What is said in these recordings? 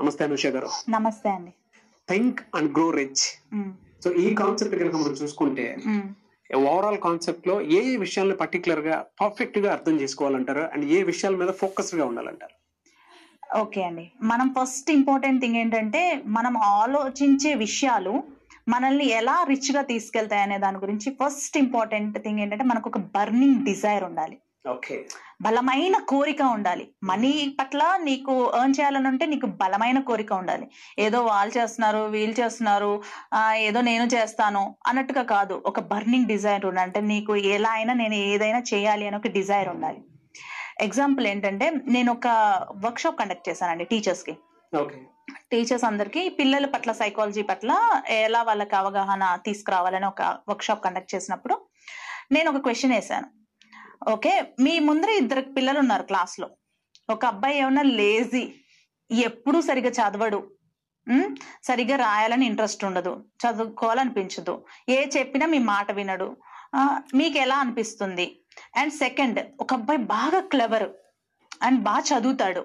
నమస్తే అనుష గారు. నమస్తే అండి. Think and grow rich. So ఈ కాన్సెప్ట్ కనుక మనం చూసుకుంటే. ఓవరాల్ కాన్సెప్ట్లో ఏ ఏ విషయాలను పర్టికులర్గా పర్ఫెక్ట్గా అర్థం చేసుకోవాలంటారు? అండ్ ఏ విషయాల మీద ఫోకస్డ్గా ఉండాలంటారు? ఓకే అండి. మనం ఫస్ట్ ఇంపార్టెంట్ థింగ్ ఏంటంటే మనం ఆలోచించే విషయాలు మనల్ని ఎలా రిచ్గా తీసుకెళ్తాయి అనే దాని గురించి ఫస్ట్ ఇంపార్టెంట్ థింగ్ ఏంటంటే మనకు ఒక బర్నింగ్ డిజైర్ ఉండాలి. ఓకే. బలమైన కోరిక ఉండాలి. మనీ పట్ల నీకు ఎర్న్ చేయాలని ఉంటే నీకు బలమైన కోరిక ఉండాలి. ఏదో వాళ్ళు చేస్తున్నారు వీళ్ళు చేస్తున్నారు ఏదో నేను చేస్తాను అన్నట్టుగా కాదు. ఒక బర్నింగ్ డిజైర్ ఉండాలి. అంటే నీకు ఎలా అయినా నేను ఏదైనా చేయాలి అని ఒక డిజైర్ ఉండాలి. ఎగ్జాంపుల్ ఏంటంటే నేను ఒక వర్క్ షాప్ కండక్ట్ చేశానండి టీచర్స్కి. టీచర్స్ అందరికి పిల్లల పట్ల సైకాలజీ పట్ల ఎలా వాళ్ళకి అవగాహన తీసుకురావాలని ఒక వర్క్ షాప్ కండక్ట్ చేసినప్పుడు నేను ఒక క్వశ్చన్ వేసాను ఓకే? మీ ముందర ఇద్దరు పిల్లలు ఉన్నారు క్లాస్లో. ఒక అబ్బాయి ఏమన్నా లేజీ ఎప్పుడూ సరిగా చదవడు. సరిగా రాయాలని ఇంట్రెస్ట్ ఉండదు. చదువుకోవాలనిపించదు. ఏ చెప్పినా మీ మాట వినడు. మీకు ఎలా అనిపిస్తుంది? అండ్ సెకండ్ ఒక అబ్బాయి బాగా క్లెవర్ అండ్ బాగా చదువుతాడు.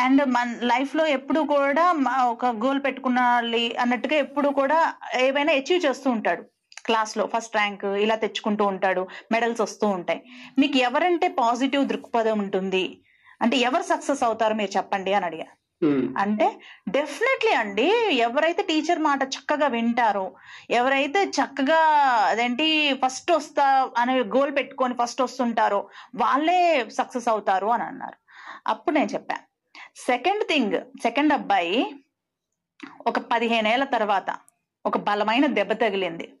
అండ్ మన లైఫ్లో ఎప్పుడు కూడా ఒక గోల్ పెట్టుకున్నాలి అన్నట్టుగా ఎప్పుడు కూడా ఏవైనా అచీవ్ చేస్తూ ఉంటాడు. క్లాస్లో ఫస్ట్ ర్యాంక్ ఇలా తెచ్చుకుంటూ ఉంటాడు మెడల్స్ వస్తూ ఉంటాయి. మీకు ఎవరంటే పాజిటివ్ దృక్పథం ఉంటుంది? అంటే ఎవరు సక్సెస్ అవుతారో మీరు చెప్పండి అని అడిగా. అంటే డెఫినెట్లీ అండి ఎవరైతే టీచర్ మాట చక్కగా వింటారో ఎవరైతే చక్కగా అదేంటి ఫస్ట్ వస్తా అనే గోల్ పెట్టుకొని ఫస్ట్ వస్తుంటారో వాళ్ళే సక్సెస్ అవుతారు అని అన్నారు. అప్పుడు నేను చెప్పా. సెకండ్ థింగ్ సెకండ్ అబ్బాయి ఒక పదిహేనేళ్ళ తర్వాత ఒక బలమైన దెబ్బ తగిలింది.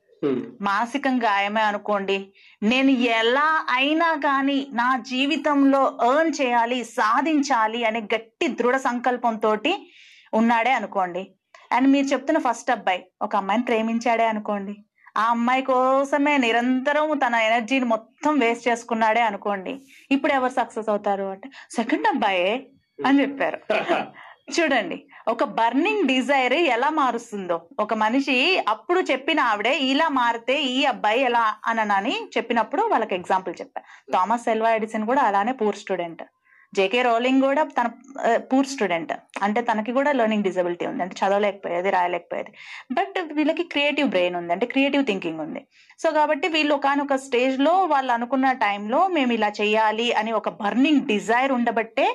మానసిక గాయమే అనుకోండి నేను ఎలా అయినా కానీ నా జీవితంలో ఎర్న్ చేయాలి సాధించాలి అనే గట్టి దృఢ సంకల్పంతో ఉన్నాడే అనుకోండి. అండ్ మీరు చెప్తున్న ఫస్ట్ అబ్బాయి ఒక అమ్మాయిని ప్రేమించాడే అనుకోండి. ఆ అమ్మాయి కోసమే నిరంతరం తన ఎనర్జీని మొత్తం వేస్ట్ చేసుకున్నాడే అనుకోండి. ఇప్పుడు ఎవరు సక్సెస్ అవుతారు అంటే సెకండ్ అబ్బాయే అని చెప్పారు. చూడండి ఒక బర్నింగ్ డిజైర్ ఎలా మారుస్తుందో. ఒక మనిషి అప్పుడు చెప్పిన ఆవిడే ఇలా మారితే ఈ అబ్బాయి ఎలా అనని చెప్పినప్పుడు వాళ్ళకి ఎగ్జాంపుల్ చెప్పా థామస్ ఎల్వా ఎడిసన్ కూడా అలానే పూర్ స్టూడెంట్. జేకే రోలింగ్ కూడా తన పూర్ స్టూడెంట్ అంటే తనకి కూడా లెర్నింగ్ డిజబిలిటీ ఉంది. అంటే చదవలేకపోయేది రాయలేకపోయేది. బట్ వీళ్ళకి క్రియేటివ్ బ్రెయిన్ ఉంది. అంటే క్రియేటివ్ థింకింగ్ ఉంది. సో కాబట్టి వీళ్ళు ఒకనొక స్టేజ్లో వాళ్ళు అనుకున్న టైంలో మేము ఇలా చేయాలి అని ఒక బర్నింగ్ డిజైర్ ఉండబట్టే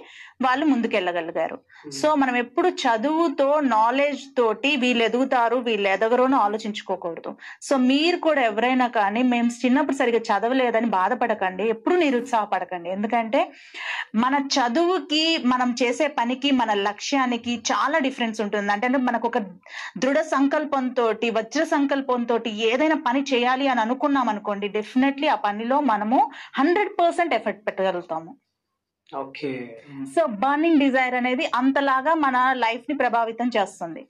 వాళ్ళు ముందుకెళ్ళగలిగారు. సో మనం ఎప్పుడు చదువుతో నాలెడ్జ్ తోటి వీళ్ళు ఎదుగుతారు వీళ్ళు ఎదగరు అని ఆలోచించుకోకూడదు. సో మీరు కూడా ఎవరైనా కానీ మేము చిన్నప్పుడు సరిగా చదవలేదని బాధపడకండి. ఎప్పుడు నిరుత్సాహపడకండి. ఎందుకంటే మన చదువుకి మనం చేసే పనికి మన లక్ష్యానికి చాలా డిఫరెన్స్ ఉంటుంది. అంటే మనకు ఒక దృఢ సంకల్పంతో వజ్ర సంకల్పంతో ఏదైనా పని చేయాలి అని అనుకున్నాం అనుకోండి డెఫినెట్లీ ఆ పనిలో మనము హండ్రెడ్ పర్సెంట్ ఎఫర్ట్ పెట్టగలుగుతాము. ఓకే. సో బర్నింగ్ డిజైర్ అనేది అంతలాగా మన లైఫ్ని ప్రభావితం చేస్తుంది.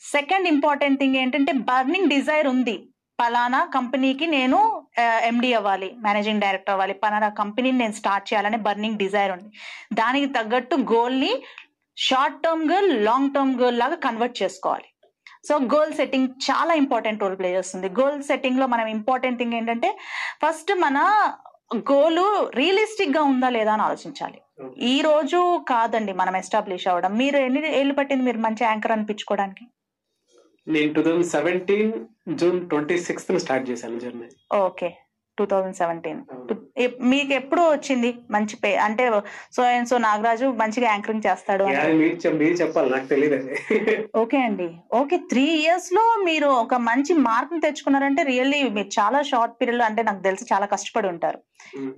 సెకండ్ ఇంపార్టెంట్ థింగ్ ఏంటంటే బర్నింగ్ డిజైర్ ఉంది. పలానా కంపెనీకి నేను ఎండి అవ్వాలి మేనేజింగ్ డైరెక్టర్ అవ్వాలి. పలానా కంపెనీని నేను స్టార్ట్ చేయాలనే బర్నింగ్ డిజైర్ ఉంది. దానికి తగ్గట్టు గోల్ని short term goal long term goal లాగా కన్వర్ట్ చేసుకోవాలి. సో గోల్ సెట్టింగ్ చాలా ఇంపార్టెంట్ రోల్ ప్లే చేస్తుంది. గోల్ సెట్టింగ్లో మనం ఇంపార్టెంట్ థింగ్ ఏంటంటే ఫస్ట్ మన గోలు రియలిస్టిక్గా ఉందా లేదా అని ఆలోచించాలి. ఈ రోజు కాదండి మనం ఎస్టాబ్లిష్ అవ్వడం. మీరు ఎన్ని ఏళ్ళు పట్టింది మీరు మంచి యాంకర్ అనిపించుకోవడానికి? నేను two thousand seventeen June twenty sixth start చేశాను journey. Okay two thousand seventeen మీకు ఎప్పుడు వచ్చింది మంచి పే అంటే సో అండ్ సో నాగరాజు మంచిగా యాంకరింగ్ చేస్తాడు చెప్పాలి నాకు ఓకే అండి. ఓకే త్రీ ఇయర్స్లో మీరు ఒక మంచి మార్క్ తెచ్చుకున్నారంటే రియల్లీ మీరు చాలా షార్ట్ పీరియడ్లో అంటే నాకు తెలిసి చాలా కష్టపడి ఉంటారు.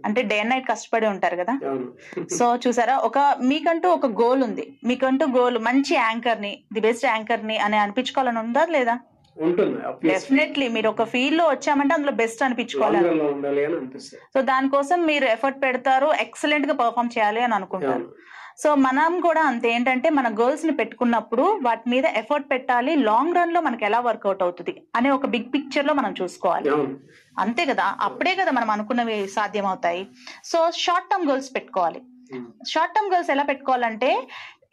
అంటే డే అండ్ నైట్ కష్టపడి ఉంటారు కదా. సో చూసారా ఒక మీకంటూ ఒక గోల్ ఉంది. మీకంటూ గోల్ మంచి యాంకర్ని ది బెస్ట్ యాంకర్ని అని అనిపించుకోవాలని ఉందా లేదా? ఉంటుంది డెఫినెట్లీ మీరు ఒక ఫీల్డ్లో వచ్చామంటే అందులో బెస్ట్ అనిపించుకోవాలి. సో దానికోసం మీరు ఎఫర్ట్ పెడతారు ఎక్సలెంట్గా పర్ఫామ్ చేయాలి అని అనుకుంటారు. సో మనం కూడా అంతే ఏంటంటే మన గోల్స్ని పెట్టుకున్నప్పుడు వాటి మీద ఎఫర్ట్ పెట్టాలి లాంగ్ రన్లో మనకి ఎలా వర్కౌట్ అవుతుంది అనే ఒక బిగ్ పిక్చర్లో మనం చూసుకోవాలి. అంతే కదా? అప్పుడే కదా మనం అనుకున్నవి సాధ్యం అవుతాయి సో షార్ట్ టర్మ్ గోల్స్ పెట్టుకోవాలి. షార్ట్ టర్మ్ గోల్స్ ఎలా పెట్టుకోవాలంటే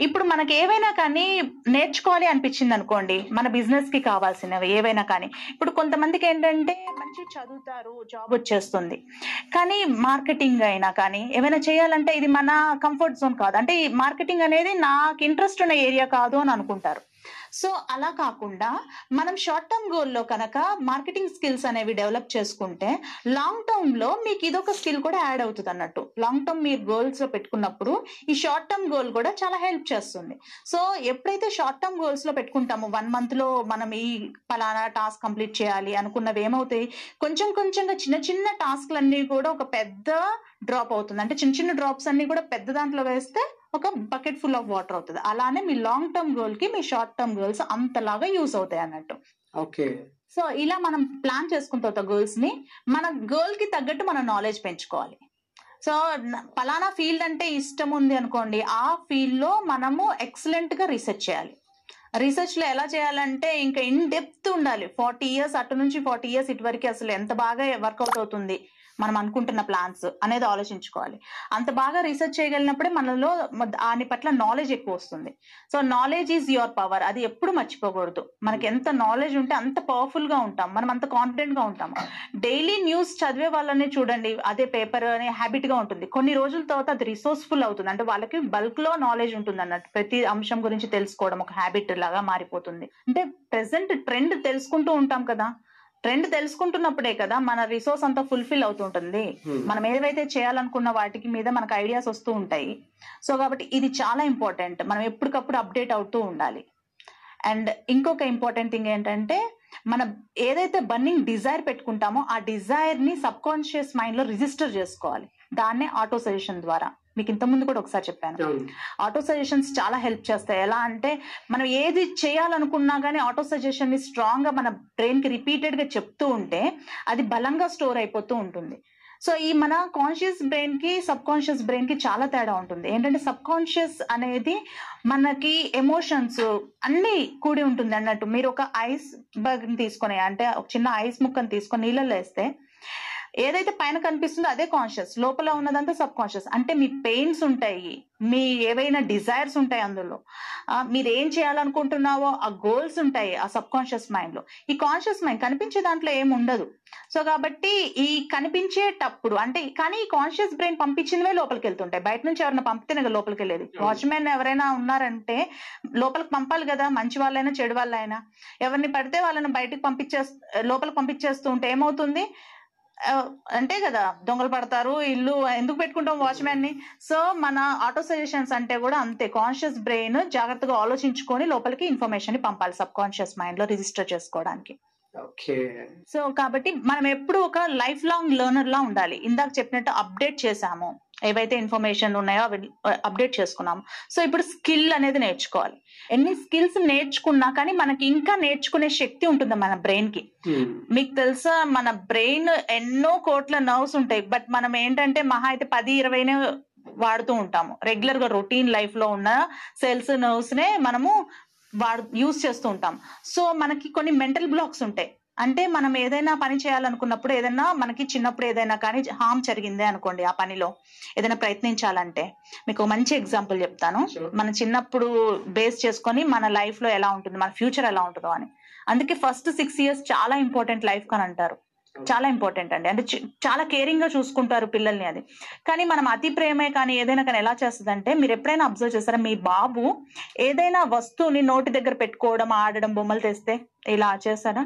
ఇప్పుడు మనకి ఏవైనా కానీ నేర్చుకోవాలి అనిపించింది అనుకోండి మన బిజినెస్కి కావాల్సినవి ఏవైనా కానీ. ఇప్పుడు కొంతమందికి ఏంటంటే మంచి చదువుతారు జాబ్ వచ్చేస్తుంది. కానీ మార్కెటింగ్ అయినా కానీ ఏమైనా చేయాలంటే ఇది మన కంఫర్ట్ జోన్ కాదు. అంటే ఈ మార్కెటింగ్ అనేది నాకు ఇంట్రెస్ట్ ఉన్న ఏరియా కాదు అని అనుకుంటారు. సో అలా కాకుండా మనం షార్ట్ టర్మ్ గోల్లో కనుక మార్కెటింగ్ స్కిల్స్ అనేవి డెవలప్ చేసుకుంటే లాంగ్ టర్మ్లో మీకు ఇదొక స్కిల్ కూడా యాడ్ అవుతుంది అన్నట్టు. లాంగ్ టర్మ్ మీరు గోల్స్లో పెట్టుకున్నప్పుడు ఈ షార్ట్ టర్మ్ గోల్ కూడా చాలా హెల్ప్ చేస్తుంది. సో ఎప్పుడైతే షార్ట్ టర్మ్ గోల్స్లో పెట్టుకుంటామో వన్ మంత్లో మనం ఈ పలానా టాస్క్ కంప్లీట్ చేయాలి అనుకున్నవి ఏమవుతాయి? కొంచెం కొంచెంగా చిన్న చిన్న టాస్క్లన్నీ కూడా ఒక పెద్ద డ్రాప్ అవుతుంది. అంటే చిన్న చిన్న డ్రాప్స్ అన్ని కూడా పెద్ద దాంట్లో వేస్తే ఒక బకెట్ ఫుల్ ఆఫ్ వాటర్ అవుతుంది. అలానే మీ లాంగ్ టర్మ్ గోల్కి మీ షార్ట్ టర్మ్ గోల్స్ అంతలాగా యూస్ అవుతాయి అన్నట్టు. ఓకే. సో ఇలా మనం ప్లాన్ చేసుకున్న తర్వాత గోల్స్ని మన గోల్కి తగ్గట్టు మన నాలెడ్జ్ పెంచుకోవాలి. సో పలానా ఫీల్డ్ అంటే ఇష్టం ఉంది అనుకోండి ఆ ఫీల్డ్లో మనము ఎక్సలెంట్గా రీసెర్చ్ చేయాలి. రీసెర్చ్లో ఎలా చేయాలంటే ఇంకా ఇన్ డెప్త్ ఉండాలి. ఫార్టీ ఇయర్స్ అటు నుంచి ఫార్టీ ఇయర్స్ ఇటు వరకు అసలు ఎంత బాగా వర్కౌట్ అవుతుంది. మనం అనుకుంటున్న ప్లాన్స్ అనేది ఆలోచించుకోవాలి. అంత బాగా రీసెర్చ్ చేయగలిగినప్పుడే మనలో దాని పట్ల నాలెడ్జ్ ఎక్కువ వస్తుంది. So knowledge is your power అది ఎప్పుడు మర్చిపోకూడదు. మనకి ఎంత నాలెడ్జ్ ఉంటే అంత పవర్ఫుల్గా ఉంటాం. మనం అంత కాన్ఫిడెంట్గా ఉంటాం. డైలీ న్యూస్ చదివే వాళ్ళని చూడండి. అదే పేపర్ అనే హ్యాబిట్గా ఉంటుంది. కొన్ని రోజుల తర్వాత అది రిసోర్స్ఫుల్ అవుతుంది. అంటే వాళ్ళకి బల్క్లో నాలెడ్జ్ ఉంటుంది అన్నట్టు. ప్రతి అంశం గురించి తెలుసుకోవడం ఒక హ్యాబిట్ లాగా మారిపోతుంది. అంటే ప్రెసెంట్ ట్రెండ్ తెలుసుకుంటూ ఉంటాం కదా. ట్రెండ్ తెలుసుకుంటున్నప్పుడే కదా మన రిసోర్స్ అంతా ఫుల్ఫిల్ అవుతుంటుంది. మనం ఏవైతే చేయాలనుకున్న వాటికి మీద మనకు ఐడియాస్ వస్తూ ఉంటాయి. సో కాబట్టి ఇది చాలా ఇంపార్టెంట్. మనం ఎప్పటికప్పుడు అప్డేట్ అవుతూ ఉండాలి. అండ్ ఇంకొక ఇంపార్టెంట్ థింగ్ ఏంటంటే మనం ఏదైతే బర్నింగ్ డిజైర్ పెట్టుకుంటామో ఆ డిజైర్ని సబ్ కాన్షియస్ మైండ్లో రిజిస్టర్ చేసుకోవాలి. దాన్నే ఆటో సజెషన్ ద్వారా. మీకు ఇంత ముందు కూడా ఒకసారి చెప్పాను. ఆటో సజెషన్స్ చాలా హెల్ప్ చేస్తాయి. ఎలా అంటే మనం ఏది చేయాలనుకున్నా కానీ ఆటో సజెషన్ని స్ట్రాంగ్గా మన బ్రెయిన్కి రిపీటెడ్గా చెప్తూ ఉంటే అది బలంగా స్టోర్ అయిపోతూ ఉంటుంది. సో ఈ మన కాన్షియస్ బ్రెయిన్కి సబ్ కాన్షియస్ బ్రెయిన్కి చాలా తేడా ఉంటుంది. ఏంటంటే సబ్ కాన్షియస్ అనేది మనకి ఎమోషన్స్ అన్ని కూడి ఉంటుంది అన్నట్టు. మీరు ఒక ఐస్ బర్గ్ తీసుకొని అంటే ఒక చిన్న ఐస్ ముక్కను తీసుకొని నీళ్ళలో వేస్తే ఏదైతే పైన కనిపిస్తుందో అదే కాన్షియస్ లోపల ఉన్నదంతా సబ్ కాన్షియస్ అంటే మీ పెయిన్స్ ఉంటాయి. మీ ఏవైనా డిజైర్స్ ఉంటాయి అందులో. మీరు ఏం చేయాలనుకుంటున్నావో ఆ గోల్స్ ఉంటాయి ఆ సబ్ కాన్షియస్ మైండ్లో. ఈ కాన్షియస్ మైండ్ కనిపించే దాంట్లో ఏం ఉండదు. సో కాబట్టి ఈ కనిపించేటప్పుడు అంటే కానీ ఈ కాన్షియస్ బ్రెయిన్ పంపించినవే లోపలికి వెళ్తుంటాయి. బయట నుంచి ఎవరైనా పంపితేనే కదా లోపలికి వెళ్ళేది. వాచ్మెన్ ఎవరైనా ఉన్నారంటే లోపలికి పంపాలి కదా మంచి వాళ్ళైనా చెడు వాళ్ళైనా. ఎవరిని పడితే వాళ్ళని బయటకు పంపించే లోపలికి పంపించేస్తూ ఉంటే ఏమవుతుంది? అంతే కదా దొంగలు పడతారు ఇల్లు ఎందుకు పెట్టుకుంటాం వాచ్మెన్ని సో మన ఆటో సజెషన్స్ అంటే కూడా అంతే కాన్షియస్ బ్రెయిన్ జాగ్రత్తగా ఆలోచించుకొని లోపలికి ఇన్ఫర్మేషన్ని పంపాలి సబ్ కాన్షియస్ మైండ్లో రిజిస్టర్ చేసుకోవడానికి. ఓకే. సో కాబట్టి మనం ఎప్పుడు ఒక లైఫ్ లాంగ్ లెర్నర్ లా ఉండాలి. ఇందాక చెప్పినట్టు అప్డేట్ చేసాము. ఏవైతే ఇన్ఫర్మేషన్ ఉన్నాయో అవి అప్డేట్ చేసుకున్నాము సో ఇప్పుడు స్కిల్ అనేది నేర్చుకోవాలి. ఎన్ని స్కిల్స్ నేర్చుకున్నా కానీ మనకి ఇంకా నేర్చుకునే శక్తి ఉంటుంది మన బ్రెయిన్కి మీకు తెలుసా మన బ్రెయిన్ ఎన్నో కోట్ల నర్వ్స్ ఉంటాయి. బట్ మనం ఏంటంటే మహా అయితే పది ఇరవైనే వాడుతూ ఉంటాము. రెగ్యులర్గా రొటీన్ లైఫ్లో ఉన్న సెల్స్ నర్వ్స్ నే మనము వాడు యూస్ చేస్తూ ఉంటాం. సో మనకి కొన్ని మెంటల్ బ్లాక్స్ ఉంటాయి. అంటే మనం ఏదైనా పని చేయాలనుకున్నప్పుడు ఏదైనా మనకి చిన్నప్పుడు ఏదైనా కానీ హామ్ జరిగిందే అనుకోండి ఆ పనిలో. ఏదైనా ప్రయత్నించాలంటే. మీకు మంచి ఎగ్జాంపుల్ చెప్తాను. మన చిన్నప్పుడు బేస్ చేసుకొని మన లైఫ్లో ఎలా ఉంటుంది మన ఫ్యూచర్ ఎలా ఉంటుందో అని. అందుకే ఫస్ట్ సిక్స్ ఇయర్స్ చాలా ఇంపార్టెంట్ లైఫ్ అని అంటారు. చాలా ఇంపార్టెంట్ అండి. అంటే చాలా కేరింగ్గా చూసుకుంటారు పిల్లల్ని అది. కానీ మనం అతి ప్రేమే కానీ ఏదైనా కానీ ఎలా చేస్తుందంటే మీరు ఎప్పుడైనా అబ్జర్వ్ చేస్తారా మీ బాబు ఏదైనా వస్తువుని నోటి దగ్గర పెట్టుకోవడం ఆడడం బొమ్మలు తెస్తే ఇలా చేస్తారా?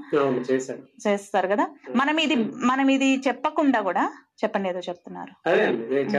చేస్తారు కదా. మనం ఇది మనం ఇది చెప్పకుండా కూడా చెప్పండి ఏదో చెప్తున్నారు. అదే అండి నేను